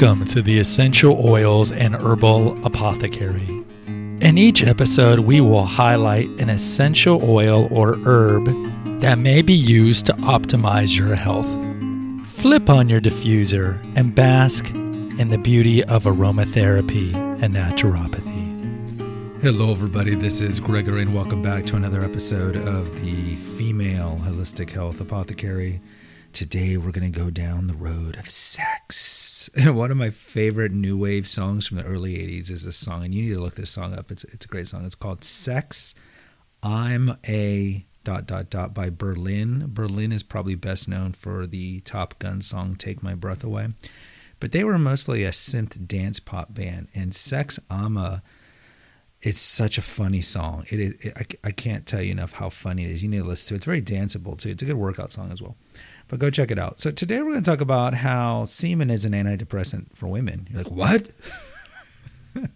Welcome to the Essential Oils and Herbal Apothecary. In each episode, we will highlight an essential oil or herb that may be used to optimize your health. Flip on your diffuser and bask in the beauty of aromatherapy and naturopathy. Hello, everybody. This is Gregory, and welcome back to another episode of the Female Holistic Health Apothecary. Today we're going to go down the road of sex. One of my favorite new wave songs from the early 80s is this song, and you need to look this song up. It's, it's a great song. It's called Sex, I'm a dot dot dot by Berlin. Berlin is probably best known for the Top Gun song Take My Breath Away. But they were mostly a synth dance pop band, and Sex Ama it's such a funny song. It, it, it I, I, can't tell you enough how funny it is. You need to listen to it. It's very danceable too. It's a good workout song as well but go check it out. So today we're going to talk about how semen is an antidepressant for women. You're like, what?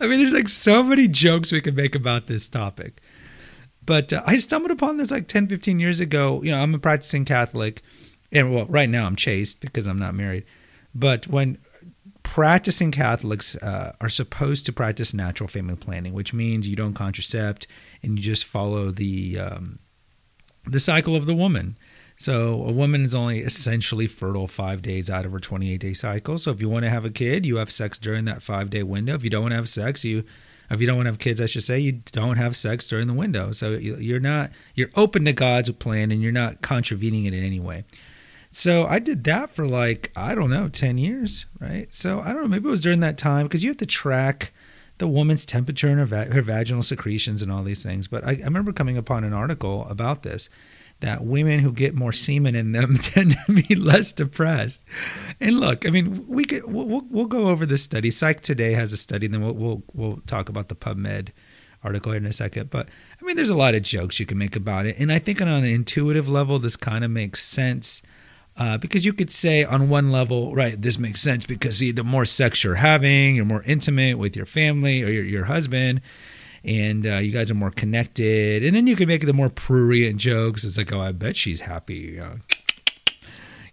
I mean, there's like so many jokes we can make about this topic. But uh, I stumbled upon this like 10, 15 years ago. You know, I'm a practicing Catholic, and well, right now I'm chaste because I'm not married. But when practicing Catholics uh, are supposed to practice natural family planning, which means you don't contracept and you just follow the um, the cycle of the woman. So a woman is only essentially fertile five days out of her 28 day cycle. So if you want to have a kid, you have sex during that five day window. If you don't want to have sex, you if you don't want to have kids, I should say, you don't have sex during the window. So you're not you're open to God's plan and you're not contravening it in any way. So I did that for like I don't know, 10 years, right? So I don't know, maybe it was during that time because you have to track the woman's temperature and her, va- her vaginal secretions and all these things. But I, I remember coming upon an article about this that women who get more semen in them tend to be less depressed. And look, I mean, we could we'll, we'll go over this study. Psych Today has a study, and then we'll, we'll we'll talk about the PubMed article here in a second. But I mean, there's a lot of jokes you can make about it, and I think on an intuitive level, this kind of makes sense. Uh, because you could say on one level, right, this makes sense because see, the more sex you're having, you're more intimate with your family or your, your husband, and uh, you guys are more connected. And then you can make the more prurient jokes. It's like, oh, I bet she's happy, you know,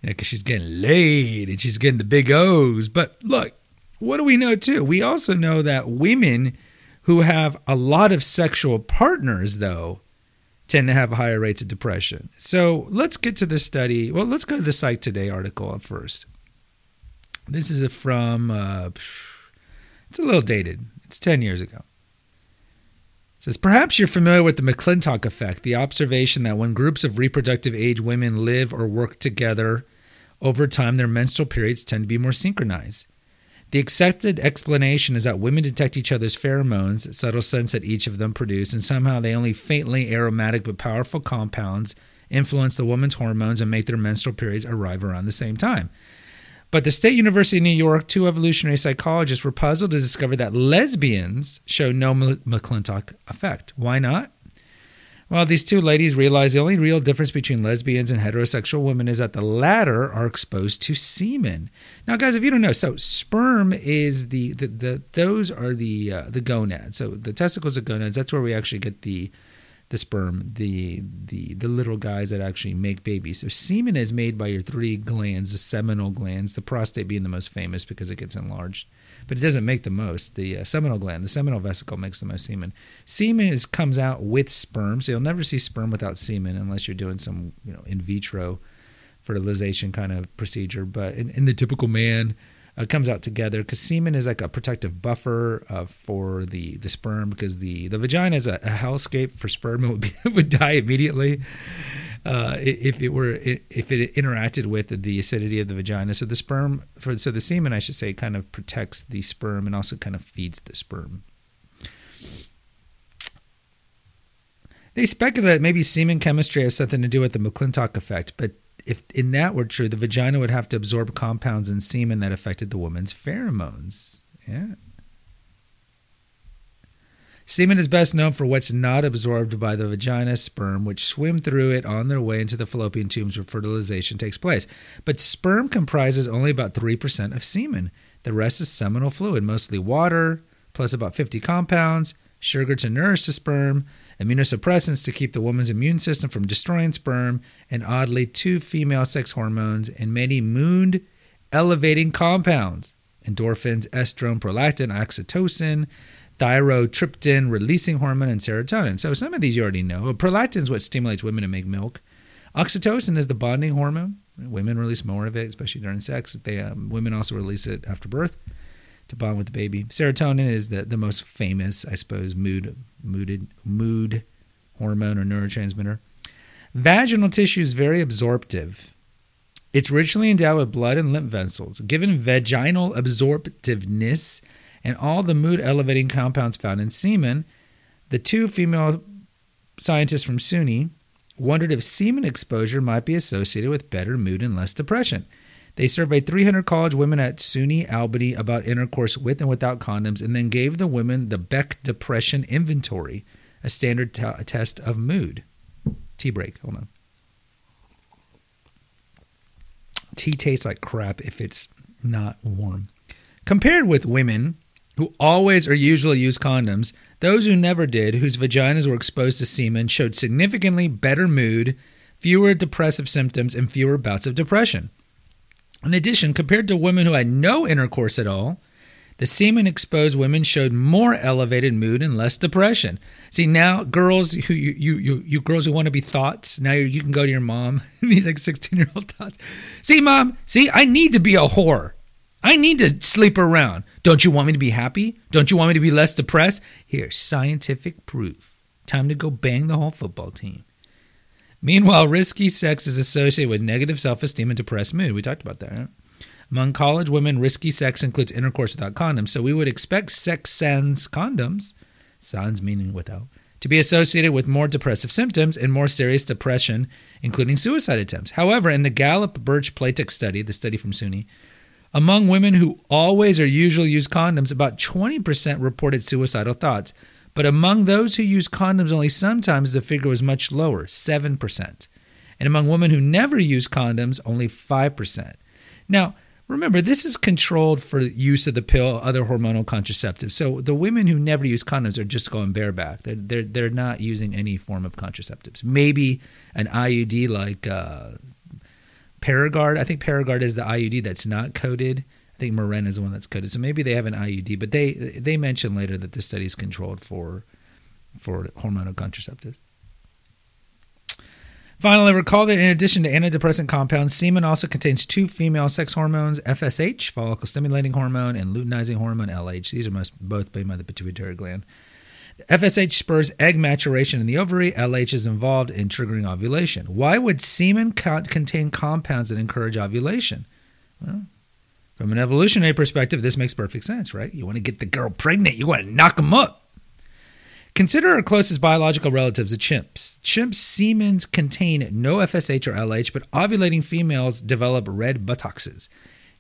because she's getting laid and she's getting the big O's. But look, what do we know too? We also know that women who have a lot of sexual partners, though, tend to have higher rates of depression. So let's get to the study. Well, let's go to the Psych Today article first. This is from, uh, it's a little dated. It's 10 years ago says perhaps you're familiar with the McClintock effect, the observation that when groups of reproductive age women live or work together over time, their menstrual periods tend to be more synchronized. The accepted explanation is that women detect each other's pheromones, subtle scents that each of them produce, and somehow they only faintly aromatic but powerful compounds influence the woman's hormones and make their menstrual periods arrive around the same time. But the State University of New York, two evolutionary psychologists were puzzled to discover that lesbians show no McClintock effect. Why not? Well, these two ladies realized the only real difference between lesbians and heterosexual women is that the latter are exposed to semen. Now, guys, if you don't know, so sperm is the the, the those are the uh, the gonads. So the testicles are gonads. That's where we actually get the the sperm, the the the little guys that actually make babies. So semen is made by your three glands, the seminal glands, the prostate being the most famous because it gets enlarged, but it doesn't make the most. The uh, seminal gland, the seminal vesicle, makes the most semen. Semen is comes out with sperm, so you'll never see sperm without semen unless you're doing some you know in vitro fertilization kind of procedure. But in, in the typical man uh, comes out together. Because semen is like a protective buffer uh, for the the sperm because the the vagina is a, a hellscape for sperm. It would, be, it would die immediately uh, if it were if it interacted with the acidity of the vagina. So the sperm for so the semen I should say kind of protects the sperm and also kind of feeds the sperm. They speculate maybe semen chemistry has something to do with the McClintock effect, but if in that were true, the vagina would have to absorb compounds in semen that affected the woman's pheromones. Yeah. Semen is best known for what's not absorbed by the vagina sperm, which swim through it on their way into the fallopian tubes where fertilization takes place. But sperm comprises only about 3% of semen. The rest is seminal fluid, mostly water, plus about 50 compounds, sugar to nourish the sperm, immunosuppressants to keep the woman's immune system from destroying sperm, and oddly, two female sex hormones and many mood elevating compounds endorphins, estrone, prolactin, oxytocin, thyrotropin releasing hormone, and serotonin. So some of these you already know. Prolactin is what stimulates women to make milk. Oxytocin is the bonding hormone. Women release more of it, especially during sex. They um, women also release it after birth to bond with the baby. Serotonin is the, the most famous, I suppose, mood mooded mood hormone or neurotransmitter. Vaginal tissue is very absorptive. It's richly endowed with blood and lymph vessels. Given vaginal absorptiveness and all the mood elevating compounds found in semen, the two female scientists from SUNY wondered if semen exposure might be associated with better mood and less depression. They surveyed 300 college women at SUNY Albany about intercourse with and without condoms, and then gave the women the Beck Depression Inventory, a standard test of mood. Tea break. Hold on. Tea tastes like crap if it's not warm. Compared with women who always or usually use condoms, those who never did, whose vaginas were exposed to semen, showed significantly better mood, fewer depressive symptoms, and fewer bouts of depression. In addition, compared to women who had no intercourse at all, the semen exposed women showed more elevated mood and less depression. See now, girls who you you you, you girls who want to be thoughts, now you can go to your mom these like sixteen year old thoughts. See, mom, see, I need to be a whore. I need to sleep around. Don't you want me to be happy? Don't you want me to be less depressed? Here, scientific proof. Time to go bang the whole football team. Meanwhile, risky sex is associated with negative self esteem and depressed mood. We talked about that. Right? Among college women, risky sex includes intercourse without condoms. So we would expect sex sans condoms, sans meaning without, to be associated with more depressive symptoms and more serious depression, including suicide attempts. However, in the Gallup Burch Platek study, the study from SUNY, among women who always or usually use condoms, about 20% reported suicidal thoughts. But among those who use condoms only sometimes, the figure was much lower, 7%. And among women who never use condoms, only 5%. Now, remember, this is controlled for use of the pill, other hormonal contraceptives. So the women who never use condoms are just going bareback. They're, they're, they're not using any form of contraceptives. Maybe an IUD like uh, Paragard, I think Paragard is the IUD that's not coded. I think Mirena is the one that's coded. So maybe they have an IUD, but they they mention later that the study is controlled for for hormonal contraceptives. Finally, recall that in addition to antidepressant compounds, semen also contains two female sex hormones, FSH, follicle stimulating hormone, and luteinizing hormone, LH. These are most, both made by the pituitary gland. FSH spurs egg maturation in the ovary. LH is involved in triggering ovulation. Why would semen co- contain compounds that encourage ovulation? Well, from an evolutionary perspective, this makes perfect sense, right? You want to get the girl pregnant, you want to knock them up. Consider our closest biological relatives, the chimps. Chimps' semens contain no FSH or LH, but ovulating females develop red buttocks,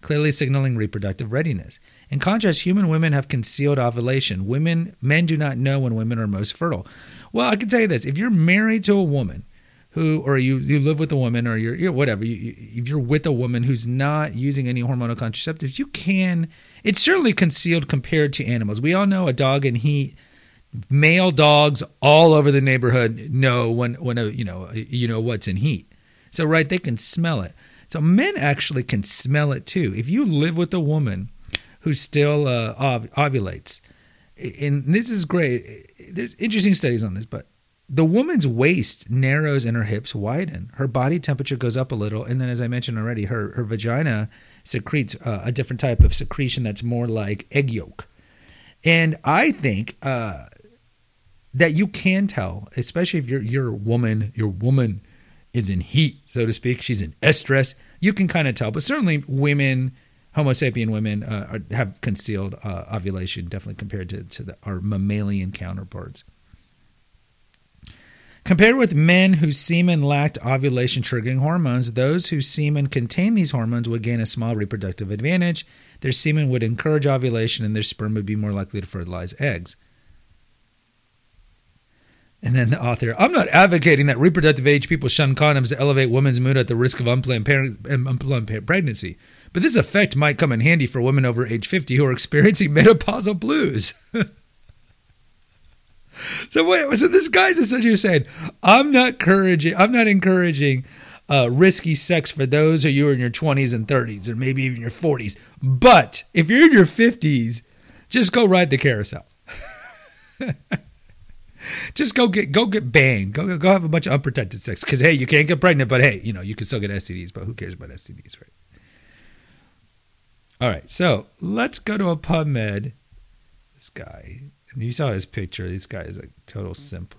clearly signaling reproductive readiness. In contrast, human women have concealed ovulation. Women, men do not know when women are most fertile. Well, I can tell you this: if you're married to a woman who, or you you live with a woman, or you're, you're whatever, you, if you're with a woman who's not using any hormonal contraceptives, you can. It's certainly concealed compared to animals. We all know a dog in heat. Male dogs all over the neighborhood know when when a you know you know what's in heat. So right, they can smell it. So men actually can smell it too. If you live with a woman who still uh, ov- ovulates. And this is great. There's interesting studies on this, but the woman's waist narrows and her hips widen. Her body temperature goes up a little, and then, as I mentioned already, her her vagina secretes uh, a different type of secretion that's more like egg yolk. And I think uh, that you can tell, especially if your your woman your woman is in heat, so to speak. She's in estrus. You can kind of tell, but certainly women Homo sapien women uh, are, have concealed uh, ovulation, definitely compared to, to the, our mammalian counterparts. Compared with men whose semen lacked ovulation triggering hormones, those whose semen contain these hormones would gain a small reproductive advantage. Their semen would encourage ovulation, and their sperm would be more likely to fertilize eggs. And then the author, I'm not advocating that reproductive age people shun condoms to elevate women's mood at the risk of unplanned, parent, um, unplanned pregnancy. But this effect might come in handy for women over age 50 who are experiencing menopausal blues. so wait, so this guy's essentially saying, I'm not encouraging, I'm not encouraging uh, risky sex for those of you are in your 20s and 30s, or maybe even your 40s. But if you're in your 50s, just go ride the carousel. just go get go get banged. Go go have a bunch of unprotected sex. Because hey, you can't get pregnant, but hey, you know you can still get STDs. But who cares about STDs, right? All right, so let's go to a PubMed. This guy, and you saw his picture. This guy is like total simp.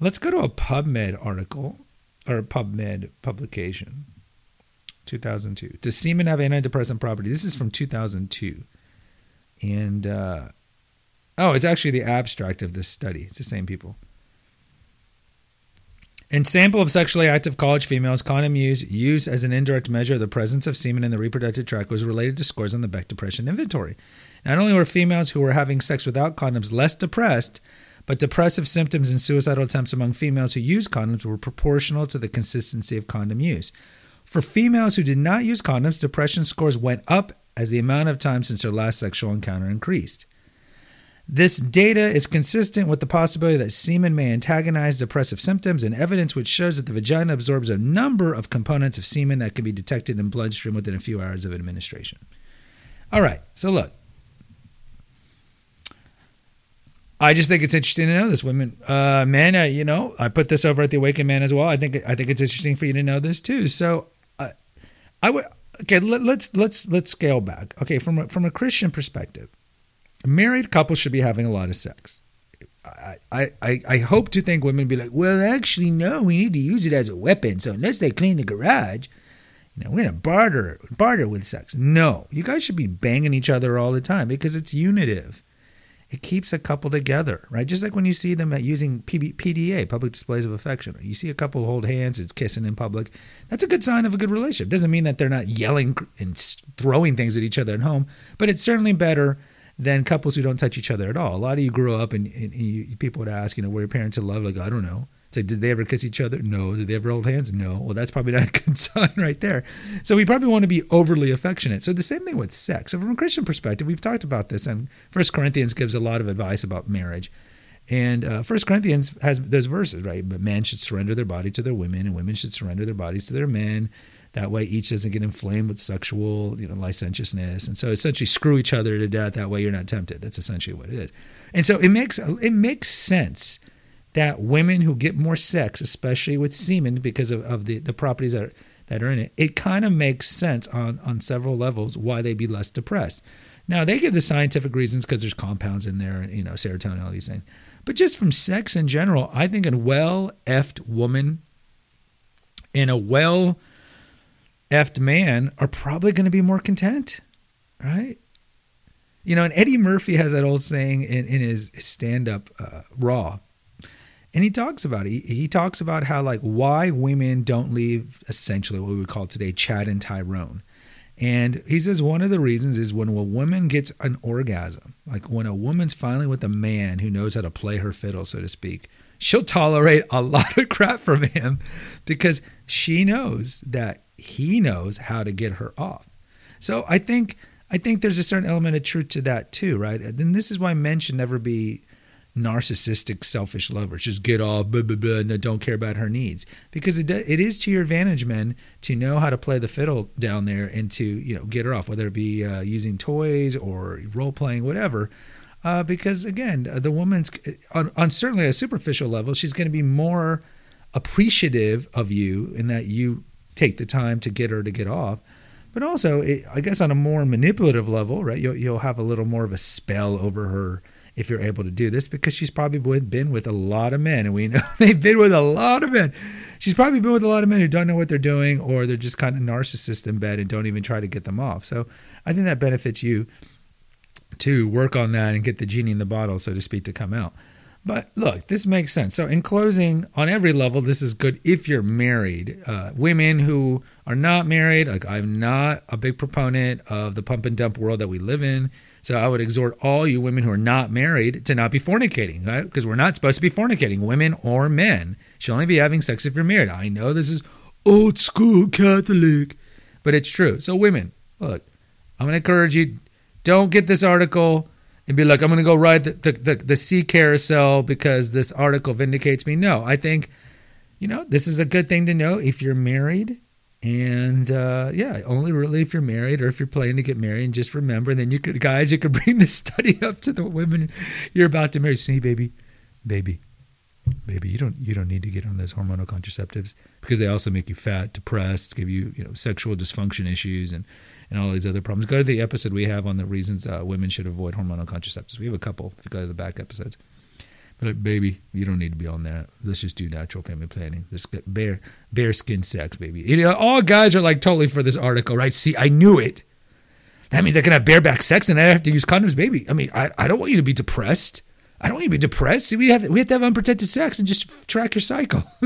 Let's go to a PubMed article or a PubMed publication, 2002. Does semen have antidepressant property? This is from 2002, and uh, oh, it's actually the abstract of this study. It's the same people. In sample of sexually active college females, condom use, use as an indirect measure of the presence of semen in the reproductive tract was related to scores on the Beck Depression Inventory. Not only were females who were having sex without condoms less depressed, but depressive symptoms and suicidal attempts among females who used condoms were proportional to the consistency of condom use. For females who did not use condoms, depression scores went up as the amount of time since their last sexual encounter increased. This data is consistent with the possibility that semen may antagonize depressive symptoms and evidence which shows that the vagina absorbs a number of components of semen that can be detected in bloodstream within a few hours of administration. All right, so look. I just think it's interesting to know this, women, uh, men. Uh, you know, I put this over at the Awakened Man as well. I think I think it's interesting for you to know this too. So, uh, I would okay. Let, let's let's let's scale back. Okay, from a, from a Christian perspective, married couples should be having a lot of sex. I, I, I hope to think women be like, well, actually, no, we need to use it as a weapon. So unless they clean the garage, you know, we're gonna barter barter with sex. No, you guys should be banging each other all the time because it's unitive. It keeps a couple together, right? Just like when you see them at using PDA, public displays of affection. You see a couple hold hands, it's kissing in public. That's a good sign of a good relationship. Doesn't mean that they're not yelling and throwing things at each other at home, but it's certainly better than couples who don't touch each other at all. A lot of you grew up and, and you, people would ask, you know, were your parents in love? Like, I don't know. Did they ever kiss each other? No. Did they ever hold hands? No. Well, that's probably not a good sign right there. So we probably want to be overly affectionate. So the same thing with sex. So from a Christian perspective, we've talked about this, and First Corinthians gives a lot of advice about marriage. And uh, First Corinthians has those verses, right? But men should surrender their body to their women, and women should surrender their bodies to their men. That way, each doesn't get inflamed with sexual, you know, licentiousness, and so essentially screw each other to death. That way, you're not tempted. That's essentially what it is. And so it makes it makes sense that women who get more sex, especially with semen, because of, of the, the properties that are, that are in it, it kind of makes sense on on several levels why they'd be less depressed. Now they give the scientific reasons because there's compounds in there, you know, serotonin, all these things. But just from sex in general, I think a well effed woman and a well effed man are probably going to be more content, right? You know, and Eddie Murphy has that old saying in, in his stand up uh, Raw. And he talks about it. He, he, talks about how, like, why women don't leave essentially what we would call today Chad and Tyrone. And he says one of the reasons is when a woman gets an orgasm, like when a woman's finally with a man who knows how to play her fiddle, so to speak, she'll tolerate a lot of crap from him because she knows that he knows how to get her off. So I think I think there's a certain element of truth to that too, right? And this is why men should never be narcissistic, selfish lovers. Just get off, blah, blah, blah, and don't care about her needs. Because it, it is to your advantage, men, to know how to play the fiddle down there and to you know get her off, whether it be uh, using toys or role playing, whatever. Uh, because again, the woman's on, on certainly a superficial level, she's going to be more appreciative of you in that you take the time to get her to get off. But also, it, I guess on a more manipulative level, right? You'll, you'll have a little more of a spell over her if you're able to do this because she's probably been with a lot of men, and we know they've been with a lot of men. She's probably been with a lot of men who don't know what they're doing, or they're just kind of narcissist in bed and don't even try to get them off. So I think that benefits you to work on that and get the genie in the bottle, so to speak, to come out. But look, this makes sense. So, in closing, on every level, this is good if you're married. Uh, women who are not married, like I'm not a big proponent of the pump and dump world that we live in. So, I would exhort all you women who are not married to not be fornicating, right? Because we're not supposed to be fornicating, women or men. should only be having sex if you're married. I know this is old school Catholic, but it's true. So, women, look, I'm going to encourage you don't get this article and be like, I'm going to go ride the, the, the, the sea carousel because this article vindicates me. No, I think you know, this is a good thing to know if you're married. And uh, yeah, only really if you're married or if you're planning to get married. And just remember, then you could, guys, you could bring this study up to the women you're about to marry. See, baby, baby, baby, you don't you don't need to get on those hormonal contraceptives because they also make you fat, depressed, give you you know sexual dysfunction issues and and all these other problems. Go to the episode we have on the reasons uh, women should avoid hormonal contraceptives. We have a couple. If you go to the back episodes. But like, baby, you don't need to be on that. Let's just do natural family planning. Get bare bare skin sex, baby. You know, all guys are like totally for this article, right? See, I knew it. That means I can have bareback sex and I have to use condoms, baby. I mean, I, I don't want you to be depressed. I don't want you to be depressed. See, we have we have to have unprotected sex and just track your cycle.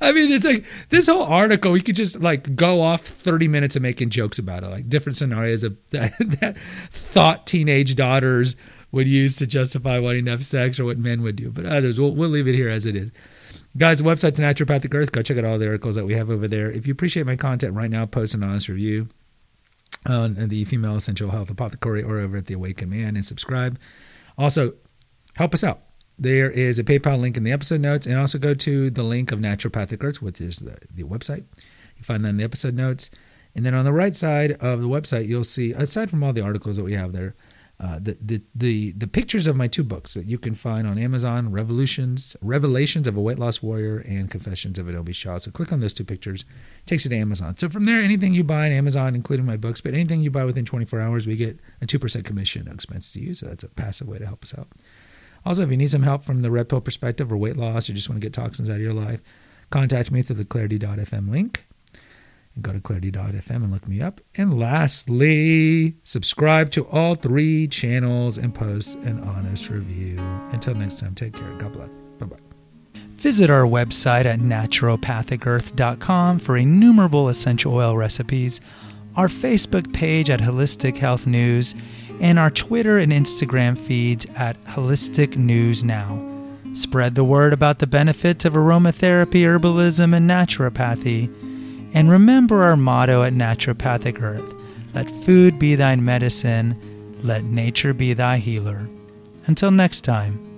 I mean, it's like this whole article. We could just like go off thirty minutes of making jokes about it, like different scenarios of that, that thought teenage daughters would use to justify wanting to have sex or what men would do. But others, we'll, we'll leave it here as it is. Guys, the website's Naturopathic Earth. Go check out all the articles that we have over there. If you appreciate my content right now, post an honest review on the Female Essential Health Apothecary or over at The Awakened Man and subscribe. Also, help us out. There is a PayPal link in the episode notes, and also go to the link of Naturopathic Earth, which is the, the website. You find that in the episode notes. And then on the right side of the website, you'll see, aside from all the articles that we have there, uh, the, the the the pictures of my two books that you can find on Amazon: Revolutions, Revelations of a Weight Loss Warrior, and Confessions of an Obese Child. So click on those two pictures, takes you to Amazon. So from there, anything you buy on Amazon, including my books, but anything you buy within 24 hours, we get a two percent commission, no expense to you. So that's a passive way to help us out. Also, if you need some help from the red pill perspective or weight loss, or just want to get toxins out of your life, contact me through the Clarity.fm link and go to clarity.fm and look me up. And lastly, subscribe to all three channels and post an honest review. Until next time, take care. God bless. Bye bye. Visit our website at naturopathicearth.com for innumerable essential oil recipes, our Facebook page at Holistic Health News, and our Twitter and Instagram feeds at Holistic News Now. Spread the word about the benefits of aromatherapy, herbalism, and naturopathy and remember our motto at Naturopathic Earth let food be thine medicine, let nature be thy healer. Until next time.